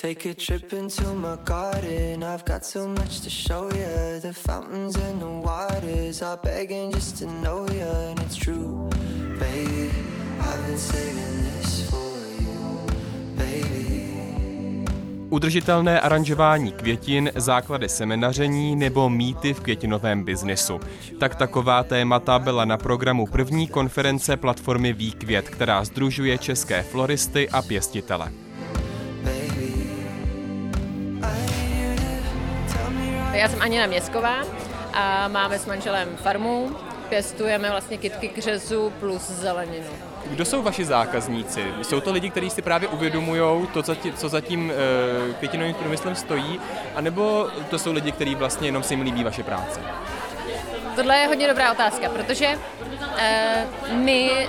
Take a trip into my garden. I've got so much to show you. The fountains and the waters are begging just to know you. And it's true, baby. I've been saving this for you, baby. Udržitelné aranžování květin, základy semenaření nebo mýty v květinovém biznisu. Tak taková témata byla na programu první konference platformy Výkvět, která združuje české floristy a pěstitele. Já jsem Anina Měsková a máme s manželem farmu. Pěstujeme vlastně kytky k řezu plus zeleninu. Kdo jsou vaši zákazníci? Jsou to lidi, kteří si právě uvědomují to, co za tím uh, květinovým průmyslem stojí, anebo to jsou lidi, kteří vlastně jenom si jim líbí vaše práce? Tohle je hodně dobrá otázka, protože uh, my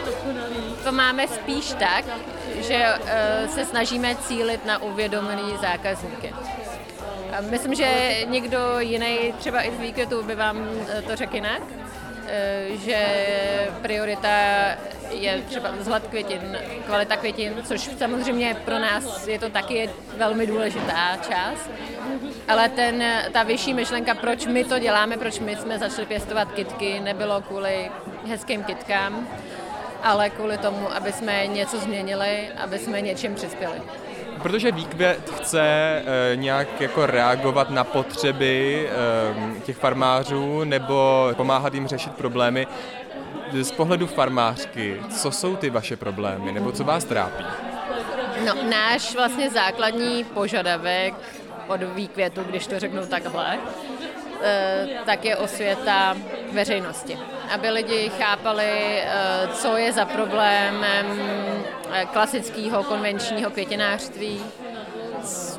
to máme spíš tak, že uh, se snažíme cílit na uvědomený zákazníky. Myslím, že někdo jiný, třeba i z výkvětu, by vám eh, to řekl jinak, eh, že priorita je třeba vzhled květin, kvalita květin, což samozřejmě pro nás je to taky velmi důležitá část. Ale ten, ta vyšší myšlenka, proč my to děláme, proč my jsme začali pěstovat kitky, nebylo kvůli hezkým kitkám, ale kvůli tomu, aby jsme něco změnili, aby jsme něčím přispěli. Protože Výkvět chce e, nějak jako reagovat na potřeby e, těch farmářů nebo pomáhat jim řešit problémy. Z pohledu farmářky, co jsou ty vaše problémy nebo co vás trápí? No, náš vlastně základní požadavek od výkvětu, když to řeknu takhle, e, tak je osvěta veřejnosti. Aby lidi chápali, co je za problémem Eh, klasického konvenčního květinářství,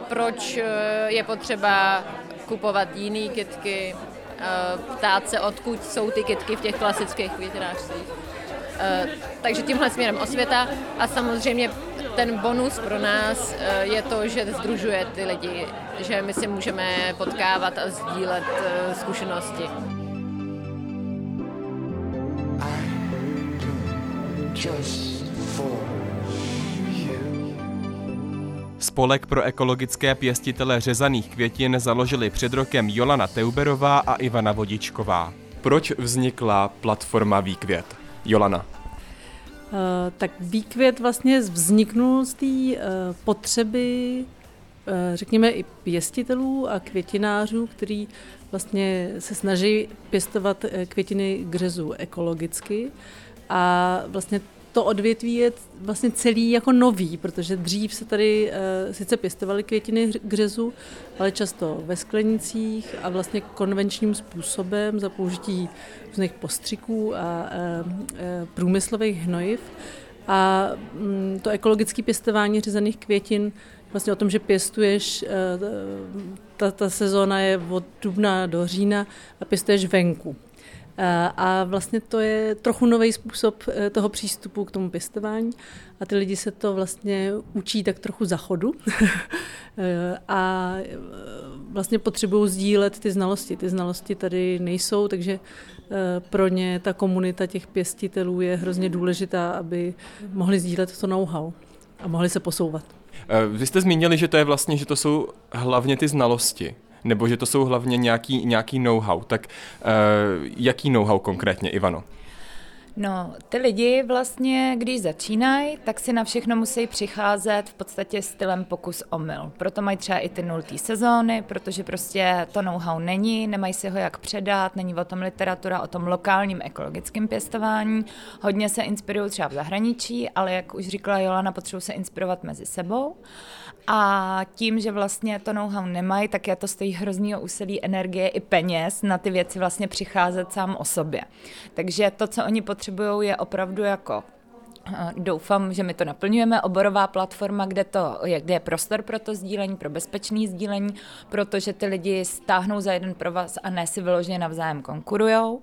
proč eh, je potřeba kupovat jiné kytky, eh, ptát se, odkud jsou ty kytky v těch klasických květinářstvích. Takže tímhle směrem osvěta a samozřejmě ten bonus pro nás je to, že združuje ty lidi, že my si můžeme potkávat a sdílet zkušenosti. Spolek pro ekologické pěstitele řezaných květin založili před rokem Jolana Teuberová a Ivana Vodičková. Proč vznikla platforma Výkvět? Jolana. Uh, tak Výkvět vlastně vzniknul z té uh, potřeby, uh, řekněme, i pěstitelů a květinářů, který vlastně se snaží pěstovat květiny k řezu ekologicky. A vlastně to odvětví je vlastně celý jako nový, protože dřív se tady uh, sice pěstovaly květiny k řezu, ale často ve sklenicích a vlastně konvenčním způsobem za použití různých postřiků a uh, uh, průmyslových hnojiv. A um, to ekologické pěstování řezaných květin vlastně o tom, že pěstuješ, ta, ta sezóna je od dubna do října a pěstuješ venku. A vlastně to je trochu nový způsob eh, toho přístupu k tomu pěstování a ty lidi se to vlastně učí tak trochu za chodu eh, a eh, vlastně potřebují sdílet ty znalosti. Ty znalosti tady nejsou, takže pro ně ta komunita těch pěstitelů je hrozně důležitá, aby mohli sdílet to know-how a mohli se posouvat. Vy jste zmínili, že to je vlastně, že to jsou hlavně ty znalosti nebo že to jsou hlavně nějaký, nějaký know-how. Tak uh, jaký know-how konkrétně, Ivano? No, ty lidi vlastně, když začínají, tak si na všechno musí přicházet v podstatě stylem pokus omyl. Proto mají třeba i ty nultý sezóny, protože prostě to know-how není, nemají si ho jak předat, není o tom literatura, o tom lokálním ekologickém pěstování. Hodně se inspirují třeba v zahraničí, ale jak už říkala Jolana, potřebují se inspirovat mezi sebou. A tím, že vlastně to know-how nemají, tak je to stojí hroznýho úsilí, energie i peněz na ty věci vlastně přicházet sám o sobě. Takže to, co oni potřebují, je opravdu jako Doufám, že my to naplňujeme. Oborová platforma, kde, to, je, kde je prostor pro to sdílení, pro bezpečné sdílení, protože ty lidi stáhnou za jeden pro vás a ne si vyloženě navzájem konkurujou.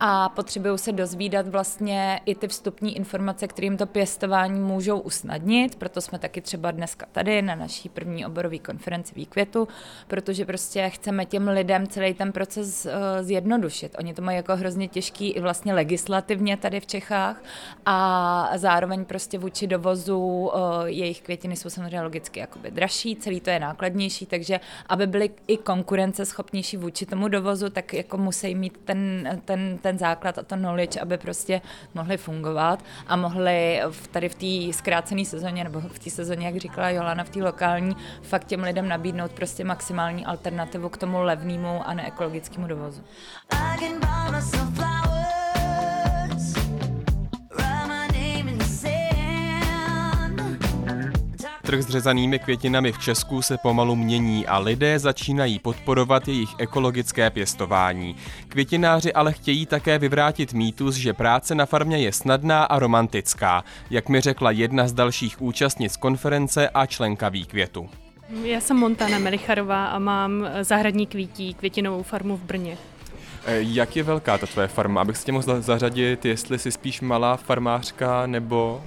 A potřebují se dozvídat vlastně i ty vstupní informace, kterým to pěstování můžou usnadnit. Proto jsme taky třeba dneska tady na naší první oborové konferenci Výkvětu, protože prostě chceme těm lidem celý ten proces uh, zjednodušit. Oni to mají jako hrozně těžký i vlastně legislativně tady v Čechách a zároveň prostě vůči dovozu jejich květiny jsou samozřejmě logicky jakoby dražší, celý to je nákladnější, takže aby byly i konkurenceschopnější vůči tomu dovozu, tak jako musí mít ten, ten, ten základ a to knowledge, aby prostě mohli fungovat a mohli v, tady v té zkrácené sezóně, nebo v té sezóně, jak říkala Jolana, v té lokální, fakt těm lidem nabídnout prostě maximální alternativu k tomu levnému a neekologickému dovozu. I can buy myself Trh s řezanými květinami v Česku se pomalu mění a lidé začínají podporovat jejich ekologické pěstování. Květináři ale chtějí také vyvrátit mýtus, že práce na farmě je snadná a romantická, jak mi řekla jedna z dalších účastnic konference a členka výkvětu. Já jsem Montana Melicharová a mám zahradní kvítí, květinovou farmu v Brně. Eh, jak je velká ta tvoje farma? Abych se tě mohl zařadit, jestli jsi spíš malá farmářka nebo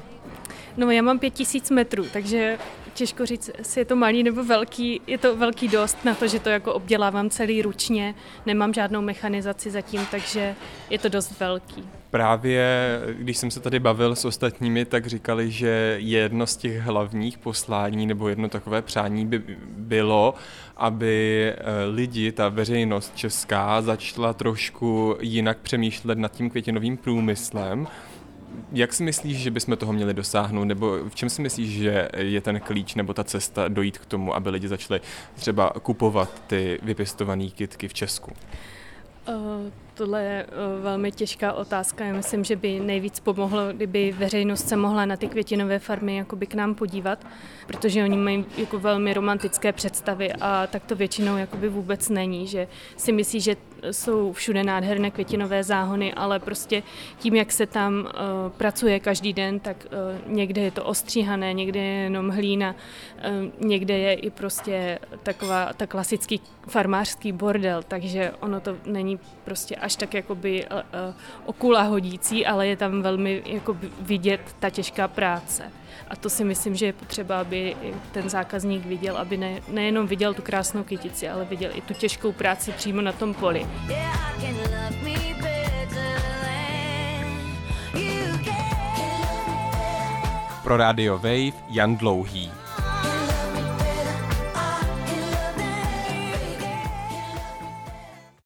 No já mám pět tisíc metrů, takže těžko říct, jestli je to malý nebo velký. Je to velký dost na to, že to jako obdělávám celý ručně, nemám žádnou mechanizaci zatím, takže je to dost velký. Právě když jsem se tady bavil s ostatními, tak říkali, že jedno z těch hlavních poslání nebo jedno takové přání by bylo, aby eh, lidi, ta veřejnost česká, začala trošku jinak přemýšlet nad tím květinovým průmyslem, jak si myslíš, že bychom toho měli dosáhnout, nebo v čem si myslíš, že je ten klíč nebo ta cesta dojít k tomu, aby lidi začali třeba kupovat ty vypěstované kytky v Česku? Uh, tohle je uh, velmi těžká otázka. Já myslím, že by nejvíc pomohlo, kdyby veřejnost se mohla na ty květinové farmy jakoby k nám podívat, protože oni mají jako velmi romantické představy a tak to většinou jakoby vůbec není, že si myslí, že jsou všude nádherné květinové záhony, ale prostě tím, jak se tam uh, pracuje každý den, tak uh, někde je to ostříhané, někde je jenom hlína, uh, někde je i prostě taková ta klasický farmářský bordel, takže ono to není prostě až tak jakoby uh, okula hodící, ale je tam velmi jakoby vidět ta těžká práce. A to si myslím, že je potřeba, aby ten zákazník viděl, aby ne, nejenom viděl tu krásnou kytici, ale viděl i tu těžkou práci přímo na tom poli. Pro Radio Wave Jan Dlouhý.